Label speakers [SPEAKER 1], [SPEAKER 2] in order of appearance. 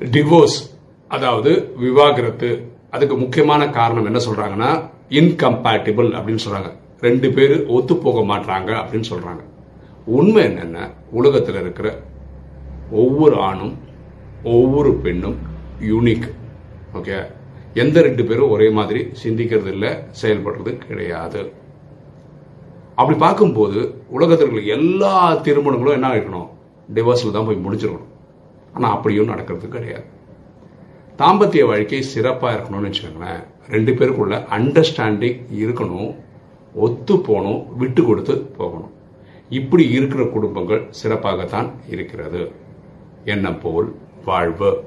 [SPEAKER 1] Divorce அதாவது விவாகரத்து அதுக்கு முக்கியமான காரணம் என்ன சொல்றாங்கன்னா இன்கம்பேட்டிபிள் அப்படின்னு சொல்றாங்க. ரெண்டு பேர் ஒத்து போக மாட்டாங்க அப்படின்னு சொல்றாங்க. உண்மை என்னென்ன உலகத்தில் இருக்கிற ஒவ்வொரு ஆணும் ஒவ்வொரு பெண்ணும் யூனிக் ஓகே எந்த ரெண்டு பேரும் ஒரே மாதிரி சிந்திக்கிறது இல்லை செயல்படுறது கிடையாது. அப்படி பார்க்கும்போது உலகத்தில் இருக்கிற எல்லா திருமணங்களும் என்ன இருக்கணும் டிவோர்ஸில் தான் போய் முடிச்சிருக்கணும் ஆனால் அப்படியும் நடக்கிறது கிடையாது. தாம்பத்திய வாழ்க்கை சிறப்பாக இருக்கணும்னு வச்சுக்கோங்களேன். ரெண்டு பேருக்குள்ள அண்டர்ஸ்டாண்டிங் இருக்கணும் ஒத்து போகணும் விட்டு கொடுத்து போகணும். இப்படி இருக்கிற குடும்பங்கள் சிறப்பாகத்தான் இருக்கிறது. எண்ணம் போல் வாழ்வு.